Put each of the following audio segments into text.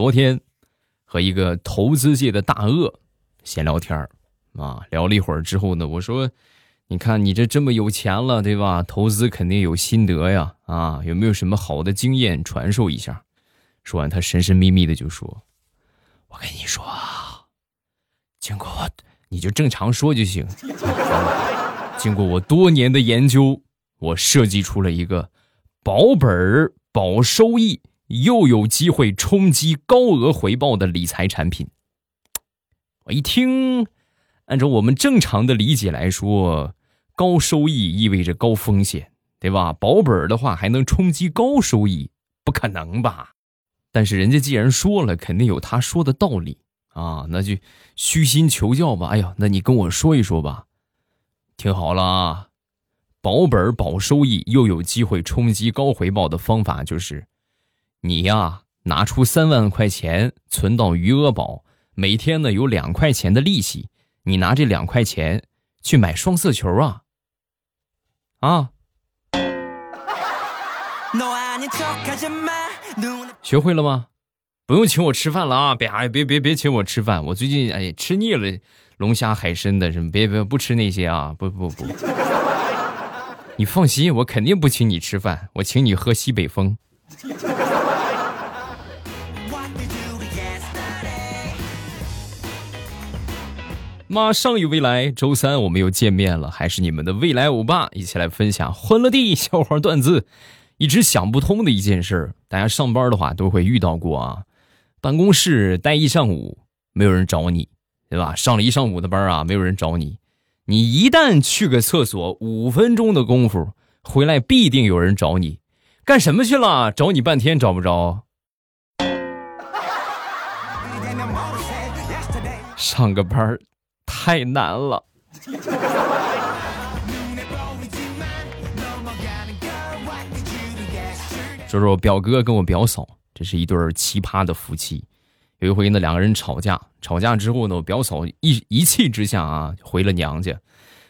昨天和一个投资界的大鳄闲聊天儿啊，聊了一会儿之后呢，我说：“你看你这这么有钱了，对吧？投资肯定有心得呀，啊，有没有什么好的经验传授一下？”说完，他神神秘秘的就说：“我跟你说啊，经过我，你就正常说就行。经过我多年的研究，我设计出了一个保本儿、保收益。”又有机会冲击高额回报的理财产品，我一听，按照我们正常的理解来说，高收益意味着高风险，对吧？保本的话还能冲击高收益，不可能吧？但是人家既然说了，肯定有他说的道理啊，那就虚心求教吧。哎呀，那你跟我说一说吧。听好了啊，保本保收益又有机会冲击高回报的方法就是。你呀，拿出三万块钱存到余额宝，每天呢有两块钱的利息。你拿这两块钱去买双色球啊！啊！学会了吗？不用请我吃饭了啊！别别别别请我吃饭，我最近哎吃腻了龙虾海参的什么，别别不吃那些啊！不不不，你放心，我肯定不请你吃饭，我请你喝西北风。马上与未来，周三我们又见面了，还是你们的未来欧巴，一起来分享欢乐地笑话段子。一直想不通的一件事，大家上班的话都会遇到过啊。办公室待一上午，没有人找你，对吧？上了一上午的班啊，没有人找你。你一旦去个厕所，五分钟的功夫回来，必定有人找你。干什么去了？找你半天找不着。上个班太难了。说说我表哥跟我表嫂，这是一对奇葩的夫妻。有一回呢，两个人吵架，吵架之后呢，我表嫂一一气之下啊，回了娘家。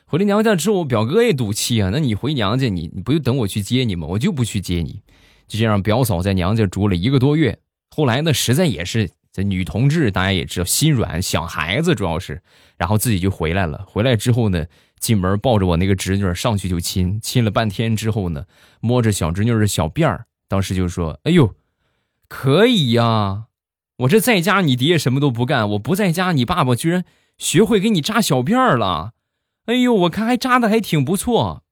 回了娘家之后，我表哥也赌气啊，那你回娘家，你你不就等我去接你吗？我就不去接你。就这样，表嫂在娘家住了一个多月。后来呢，实在也是。这女同志大家也知道，心软想孩子主要是，然后自己就回来了。回来之后呢，进门抱着我那个侄女上去就亲，亲了半天之后呢，摸着小侄女的小辫儿，当时就说：“哎呦，可以呀！我这在家你爹什么都不干，我不在家你爸爸居然学会给你扎小辫儿了。哎呦，我看还扎的还挺不错。”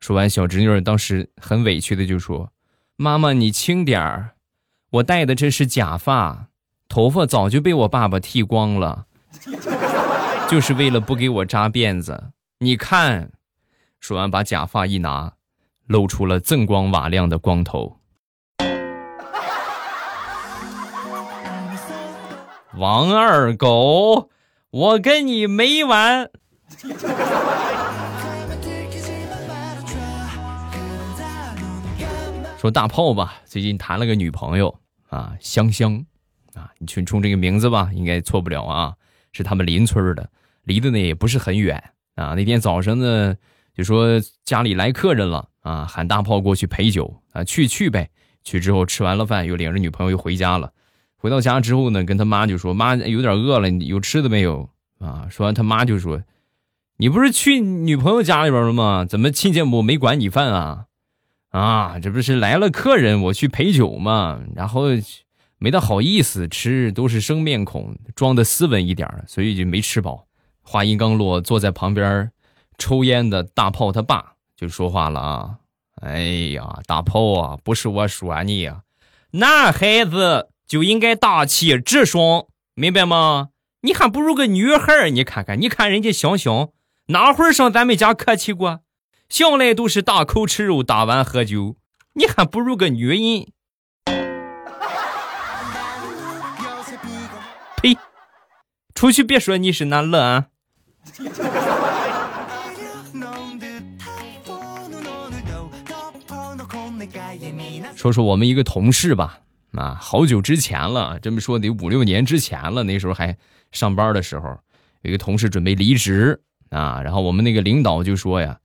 说完，小侄女当时很委屈的就说：“妈妈你轻点儿，我戴的这是假发。”头发早就被我爸爸剃光了，就是为了不给我扎辫子。你看，说完把假发一拿，露出了锃光瓦亮的光头。王二狗，我跟你没完。说大炮吧，最近谈了个女朋友啊，香香。你去冲这个名字吧，应该错不了啊。是他们邻村的，离得呢也不是很远啊。那天早上呢，就说家里来客人了啊，喊大炮过去陪酒啊，去去呗。去之后吃完了饭，又领着女朋友又回家了。回到家之后呢，跟他妈就说：“妈，有点饿了，有吃的没有？”啊，说完他妈就说：“你不是去女朋友家里边了吗？怎么亲家母没管你饭啊？啊，这不是来了客人，我去陪酒嘛，然后。”没得好意思吃，都是生面孔，装的斯文一点所以就没吃饱。话音刚落，坐在旁边抽烟的大炮他爸就说话了啊：“哎呀，大炮啊，不是我说你呀，男孩子就应该大气直爽，明白吗？你还不如个女孩你看看，你看人家香香，哪会上咱们家客气过？向来都是大口吃肉，大碗喝酒，你还不如个女人。”出去别说你是男乐啊！说说我们一个同事吧，啊，好久之前了，这么说得五六年之前了。那时候还上班的时候，有一个同事准备离职啊，然后我们那个领导就说呀：“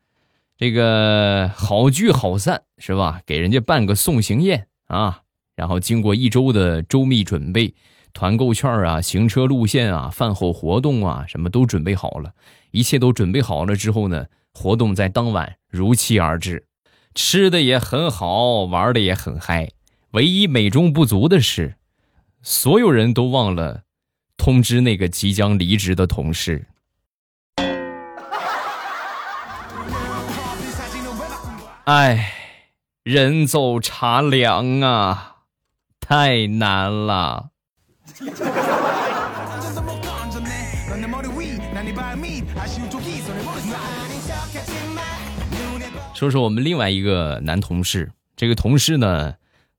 这个好聚好散是吧？给人家办个送行宴啊。”然后经过一周的周密准备。团购券啊、行车路线啊、饭后活动啊，什么都准备好了。一切都准备好了之后呢，活动在当晚如期而至，吃的也很好，玩的也很嗨。唯一美中不足的是，所有人都忘了通知那个即将离职的同事。哎，人走茶凉啊，太难了。说说我们另外一个男同事，这个同事呢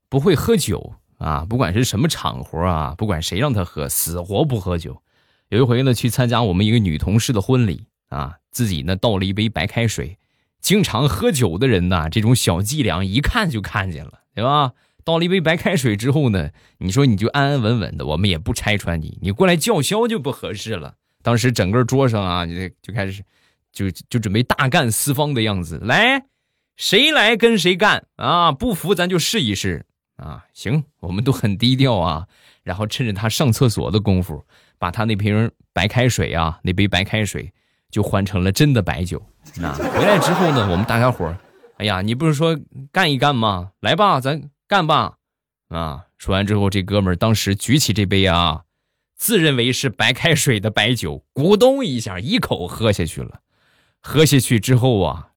不会喝酒啊，不管是什么场合啊，不管谁让他喝，死活不喝酒。有一回呢，去参加我们一个女同事的婚礼啊，自己呢倒了一杯白开水。经常喝酒的人呐，这种小伎俩一看就看见了，对吧？倒了一杯白开水之后呢，你说你就安安稳稳的，我们也不拆穿你，你过来叫嚣就不合适了。当时整个桌上啊，就就开始就就准备大干四方的样子，来，谁来跟谁干啊？不服咱就试一试啊！行，我们都很低调啊。然后趁着他上厕所的功夫，把他那瓶白开水啊，那杯白开水就换成了真的白酒。那回来之后呢，我们大家伙儿，哎呀，你不是说干一干吗？来吧，咱干吧！啊，说完之后，这哥们儿当时举起这杯啊，自认为是白开水的白酒，咕咚一下一口喝下去了。喝下去之后啊，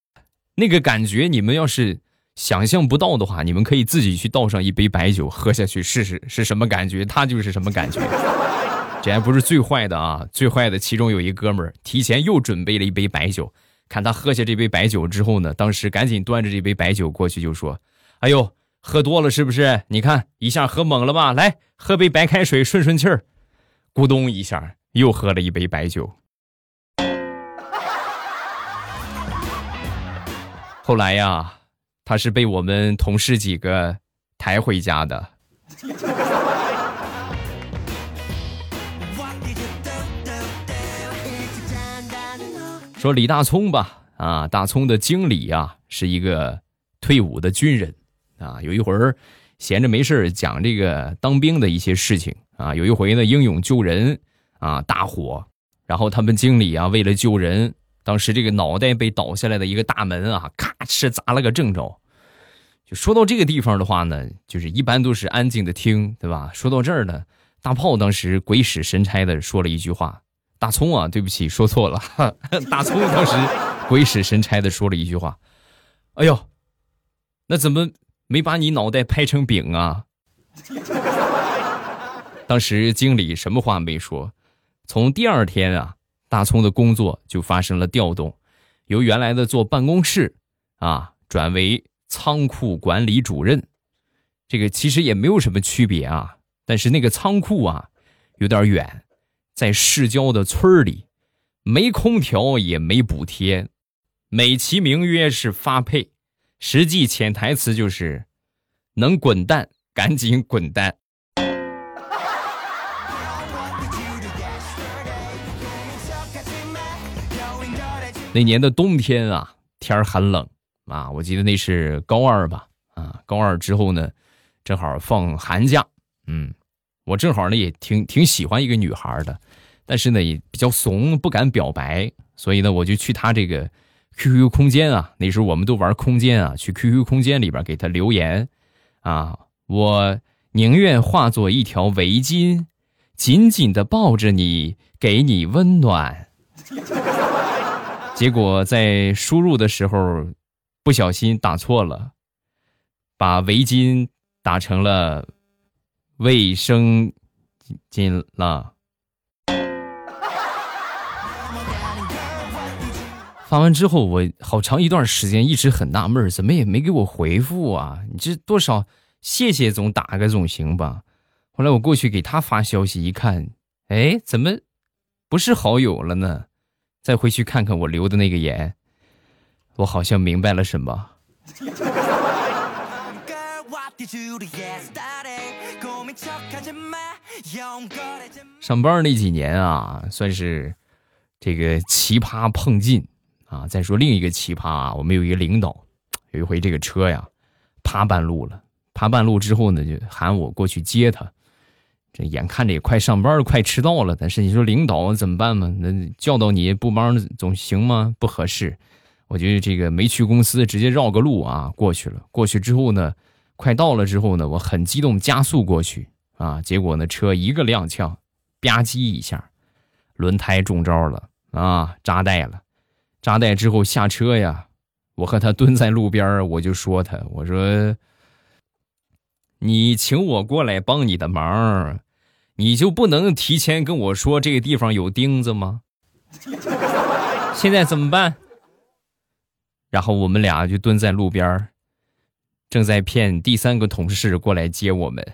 那个感觉你们要是想象不到的话，你们可以自己去倒上一杯白酒喝下去试试是什么感觉，他就是什么感觉。这还不是最坏的啊，最坏的其中有一哥们儿提前又准备了一杯白酒。看他喝下这杯白酒之后呢，当时赶紧端着这杯白酒过去就说：“哎呦，喝多了是不是？你看一下喝猛了吧？来喝杯白开水顺顺气儿。”咕咚一下又喝了一杯白酒。后来呀，他是被我们同事几个抬回家的。说李大聪吧，啊，大聪的经理啊是一个退伍的军人，啊，有一回儿闲着没事讲这个当兵的一些事情啊，有一回呢英勇救人啊大火，然后他们经理啊为了救人，当时这个脑袋被倒下来的一个大门啊咔哧砸了个正着，就说到这个地方的话呢，就是一般都是安静的听，对吧？说到这儿呢，大炮当时鬼使神差的说了一句话。大葱啊，对不起，说错了。大葱当时鬼使神差的说了一句话：“哎呦，那怎么没把你脑袋拍成饼啊？” 当时经理什么话没说。从第二天啊，大葱的工作就发生了调动，由原来的做办公室啊，转为仓库管理主任。这个其实也没有什么区别啊，但是那个仓库啊，有点远。在市郊的村里，没空调也没补贴，美其名曰是发配，实际潜台词就是能滚蛋赶紧滚蛋。那年的冬天啊，天儿很冷啊，我记得那是高二吧，啊，高二之后呢，正好放寒假，嗯。我正好呢，也挺挺喜欢一个女孩的，但是呢也比较怂，不敢表白，所以呢我就去她这个 QQ 空间啊，那时候我们都玩空间啊，去 QQ 空间里边给他留言，啊，我宁愿化作一条围巾，紧紧的抱着你，给你温暖。结果在输入的时候不小心打错了，把围巾打成了。卫生巾了。发完之后，我好长一段时间一直很纳闷，怎么也没给我回复啊？你这多少谢谢总打个总行吧？后来我过去给他发消息，一看，哎，怎么不是好友了呢？再回去看看我留的那个言，我好像明白了什么。上班那几年啊，算是这个奇葩碰劲啊。再说另一个奇葩啊，我们有一个领导，有一回这个车呀趴半路了，趴半路之后呢，就喊我过去接他。这眼看着也快上班了，快迟到了。但是你说领导怎么办嘛？那叫到你不帮总行吗？不合适。我觉得这个没去公司，直接绕个路啊过去了。过去之后呢，快到了之后呢，我很激动，加速过去啊。结果呢，车一个踉跄，吧唧一下，轮胎中招了啊，扎带了。扎带之后下车呀，我和他蹲在路边我就说他，我说：“你请我过来帮你的忙，你就不能提前跟我说这个地方有钉子吗？现在怎么办？”然后我们俩就蹲在路边正在骗第三个同事过来接我们。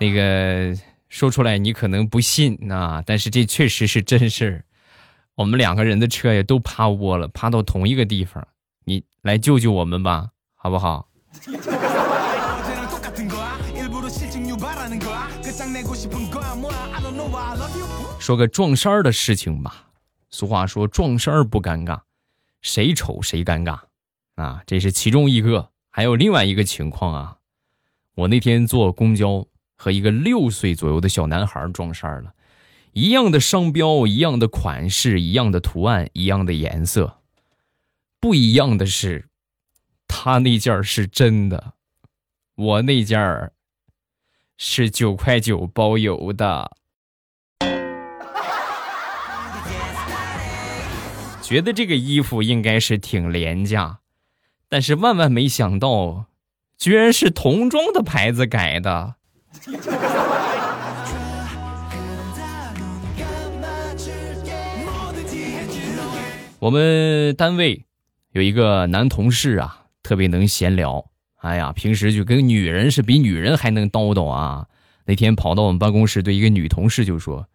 那个说出来你可能不信啊，但是这确实是真事儿。我们两个人的车也都趴窝了，趴到同一个地方。你来救救我们吧，好不好？说个撞衫的事情吧。俗话说撞衫儿不尴尬，谁丑谁尴尬，啊，这是其中一个。还有另外一个情况啊，我那天坐公交和一个六岁左右的小男孩撞衫了，一样的商标，一样的款式，一样的图案，一样的颜色，不一样的是，他那件是真的，我那件是九块九包邮的。觉得这个衣服应该是挺廉价，但是万万没想到，居然是童装的牌子改的。我们单位有一个男同事啊，特别能闲聊。哎呀，平时就跟女人是比女人还能叨叨啊。那天跑到我们办公室，对一个女同事就说：“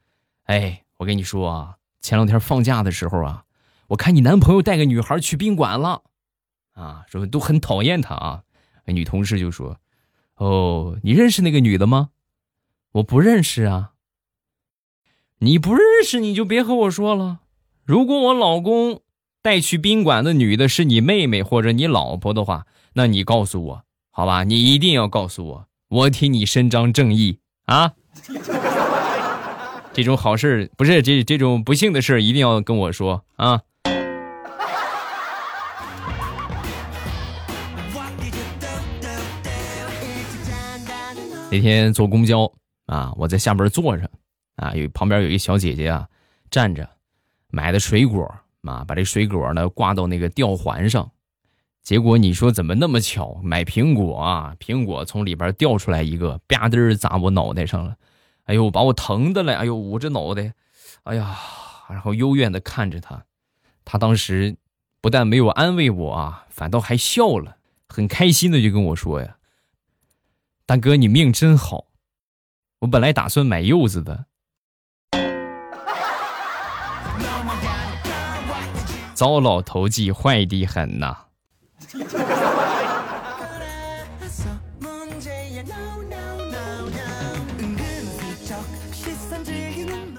哎，我跟你说啊，前两天放假的时候啊。”我看你男朋友带个女孩去宾馆了，啊，说都很讨厌他啊。女同事就说：“哦，你认识那个女的吗？我不认识啊。你不认识你就别和我说了。如果我老公带去宾馆的女的是你妹妹或者你老婆的话，那你告诉我好吧？你一定要告诉我，我替你伸张正义啊。这种好事不是这这种不幸的事一定要跟我说啊。”那天坐公交啊，我在下边坐着，啊，有旁边有一小姐姐啊，站着，买的水果啊，把这水果呢挂到那个吊环上，结果你说怎么那么巧，买苹果啊，苹果从里边掉出来一个，吧嗒砸我脑袋上了，哎呦，把我疼的嘞，哎呦，捂着脑袋，哎呀，然后幽怨的看着他，他当时不但没有安慰我啊，反倒还笑了，很开心的就跟我说呀。大哥，你命真好，我本来打算买柚子的，糟老头子坏的很呐。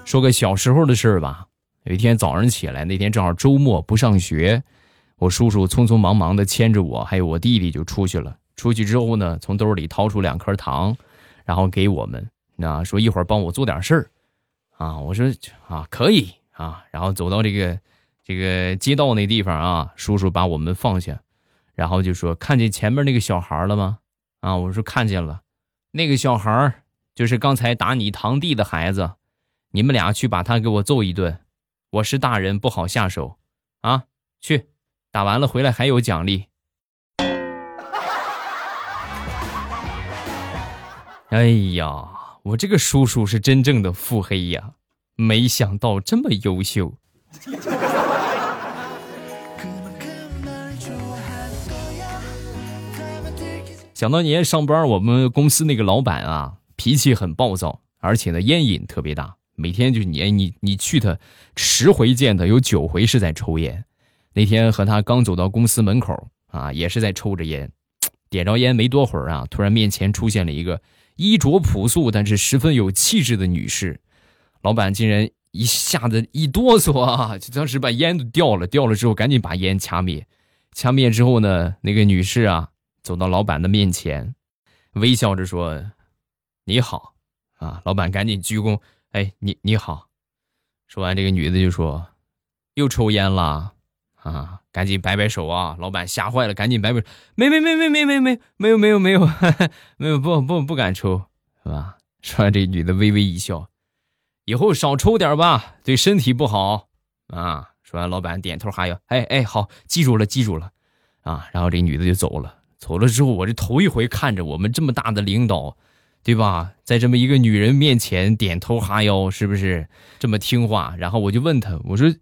说个小时候的事儿吧，有一天早上起来，那天正好周末不上学，我叔叔匆匆忙忙的牵着我还有我弟弟就出去了。出去之后呢，从兜里掏出两颗糖，然后给我们，那说一会儿帮我做点事儿，啊，我说啊可以啊，然后走到这个这个街道那地方啊，叔叔把我们放下，然后就说看见前面那个小孩了吗？啊，我说看见了，那个小孩就是刚才打你堂弟的孩子，你们俩去把他给我揍一顿，我是大人不好下手，啊，去打完了回来还有奖励。哎呀，我这个叔叔是真正的腹黑呀！没想到这么优秀。想当年上班，我们公司那个老板啊，脾气很暴躁，而且呢烟瘾特别大，每天就你你你去他十回见他，有九回是在抽烟。那天和他刚走到公司门口啊，也是在抽着烟，点着烟没多会儿啊，突然面前出现了一个。衣着朴素但是十分有气质的女士，老板竟然一下子一哆嗦啊，就当时把烟都掉了，掉了之后赶紧把烟掐灭，掐灭之后呢，那个女士啊走到老板的面前微笑着说：“你好。”啊，老板赶紧鞠躬，哎，你你好。说完，这个女的就说：“又抽烟了。”啊，赶紧摆摆手啊！老板吓坏了，赶紧摆摆，没没没没没没没没有没有没有 没有不不不敢抽，是吧？说完，这女的微微一笑，以后少抽点吧，对身体不好啊。说完，老板点头哈腰，哎哎，好，记住了记住了，啊，然后这女的就走了。走了之后，我这头一回看着我们这么大的领导，对吧？在这么一个女人面前点头哈腰，是不是这么听话？然后我就问他，我说。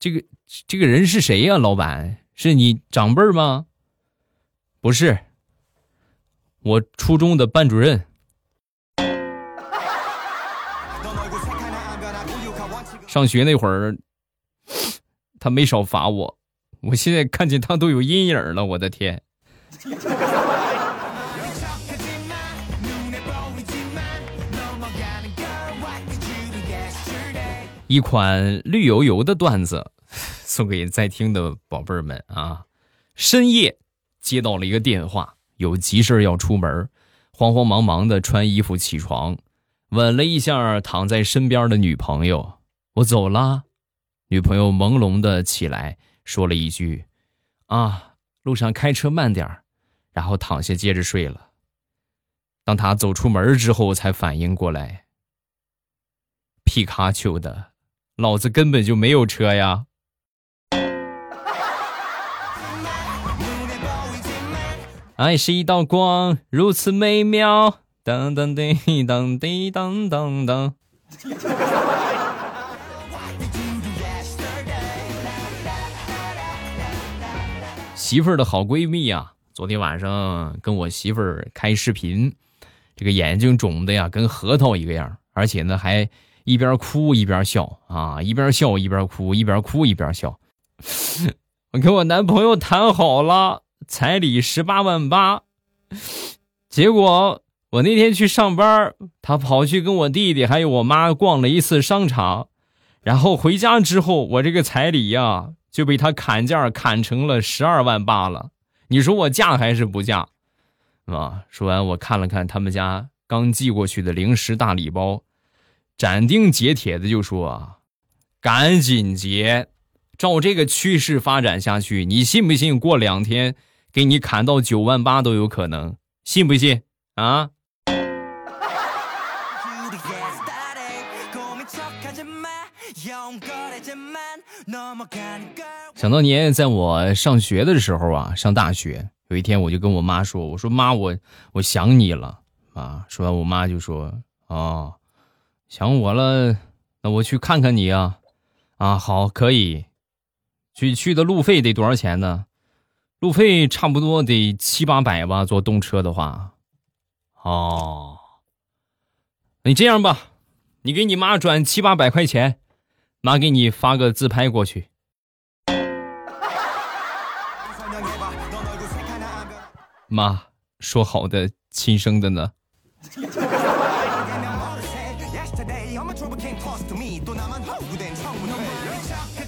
这个这个人是谁呀？老板是你长辈吗？不是，我初中的班主任。上学那会儿，他没少罚我，我现在看见他都有阴影了。我的天！一款绿油油的段子，送给在听的宝贝儿们啊！深夜接到了一个电话，有急事要出门，慌慌忙忙的穿衣服起床，吻了一下躺在身边的女朋友，我走啦。女朋友朦胧的起来，说了一句：“啊，路上开车慢点儿。”然后躺下接着睡了。当他走出门之后，才反应过来，皮卡丘的。老子根本就没有车呀！爱 是一道光，如此美妙。当当滴当滴当当当。媳妇儿的好闺蜜呀，昨天晚上跟我媳妇儿开视频，这个眼睛肿的呀，跟核桃一个样，而且呢还。一边哭一边笑啊，一边笑一边哭，一边哭一边笑。我跟我男朋友谈好了彩礼十八万八，结果我那天去上班，他跑去跟我弟弟还有我妈逛了一次商场，然后回家之后，我这个彩礼呀就被他砍价砍成了十二万八了。你说我嫁还是不嫁？啊！说完，我看了看他们家刚寄过去的零食大礼包。斩钉截铁的就说啊：“赶紧结，照这个趋势发展下去，你信不信？过两天给你砍到九万八都有可能，信不信？啊？” 想当年，在我上学的时候啊，上大学有一天，我就跟我妈说：“我说妈，我我想你了啊。”说完，我妈就说：“哦。”想我了，那我去看看你啊，啊，好，可以，去去的路费得多少钱呢？路费差不多得七八百吧，坐动车的话。哦，你这样吧，你给你妈转七八百块钱，妈给你发个自拍过去。妈，说好的亲生的呢？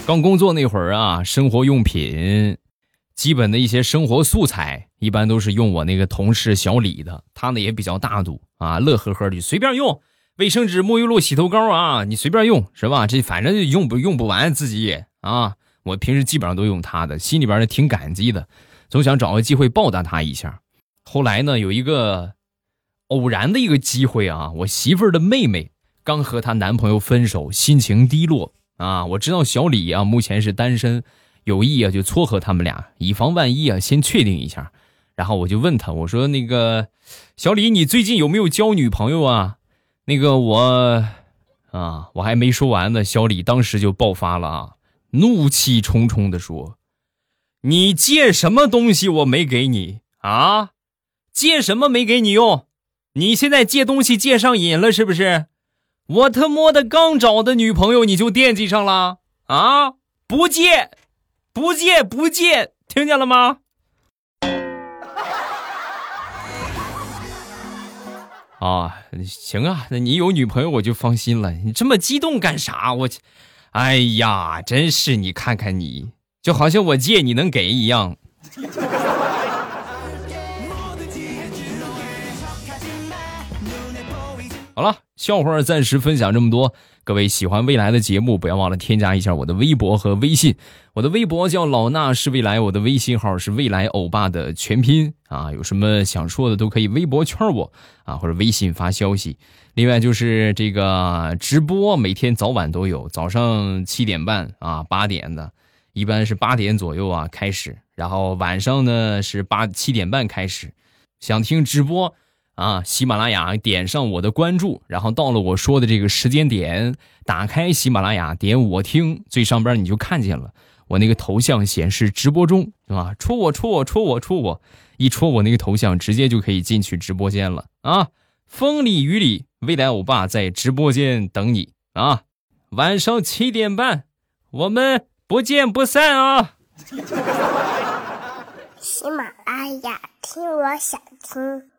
刚工作那会儿啊，生活用品，基本的一些生活素材，一般都是用我那个同事小李的。他呢也比较大度啊，乐呵呵的随便用。卫生纸、沐浴露、洗头膏啊，你随便用是吧？这反正用不用不完自己也啊。我平时基本上都用他的，心里边呢挺感激的，总想找个机会报答他一下。后来呢，有一个偶然的一个机会啊，我媳妇儿的妹妹刚和她男朋友分手，心情低落。啊，我知道小李啊，目前是单身，有意啊就撮合他们俩，以防万一啊，先确定一下。然后我就问他，我说那个小李，你最近有没有交女朋友啊？那个我啊，我还没说完呢，小李当时就爆发了啊，怒气冲冲的说：“你借什么东西我没给你啊？借什么没给你用？你现在借东西借上瘾了是不是？”我他妈的刚找的女朋友你就惦记上了啊！不借，不借，不借，听见了吗？啊，行啊，那你有女朋友我就放心了。你这么激动干啥？我，哎呀，真是你看看你，就好像我借你能给一样。好了，笑话暂时分享这么多。各位喜欢未来的节目，不要忘了添加一下我的微博和微信。我的微博叫老衲是未来，我的微信号是未来欧巴的全拼啊。有什么想说的都可以微博圈我啊，或者微信发消息。另外就是这个直播，每天早晚都有，早上七点半啊，八点的，一般是八点左右啊开始，然后晚上呢是八七点半开始。想听直播。啊，喜马拉雅点上我的关注，然后到了我说的这个时间点，打开喜马拉雅，点我听，最上边你就看见了我那个头像显示直播中，是吧？戳我，戳我，戳我，戳我，一戳我那个头像，直接就可以进去直播间了啊！风里雨里，未来欧巴在直播间等你啊！晚上七点半，我们不见不散啊！喜马拉雅听，我想听。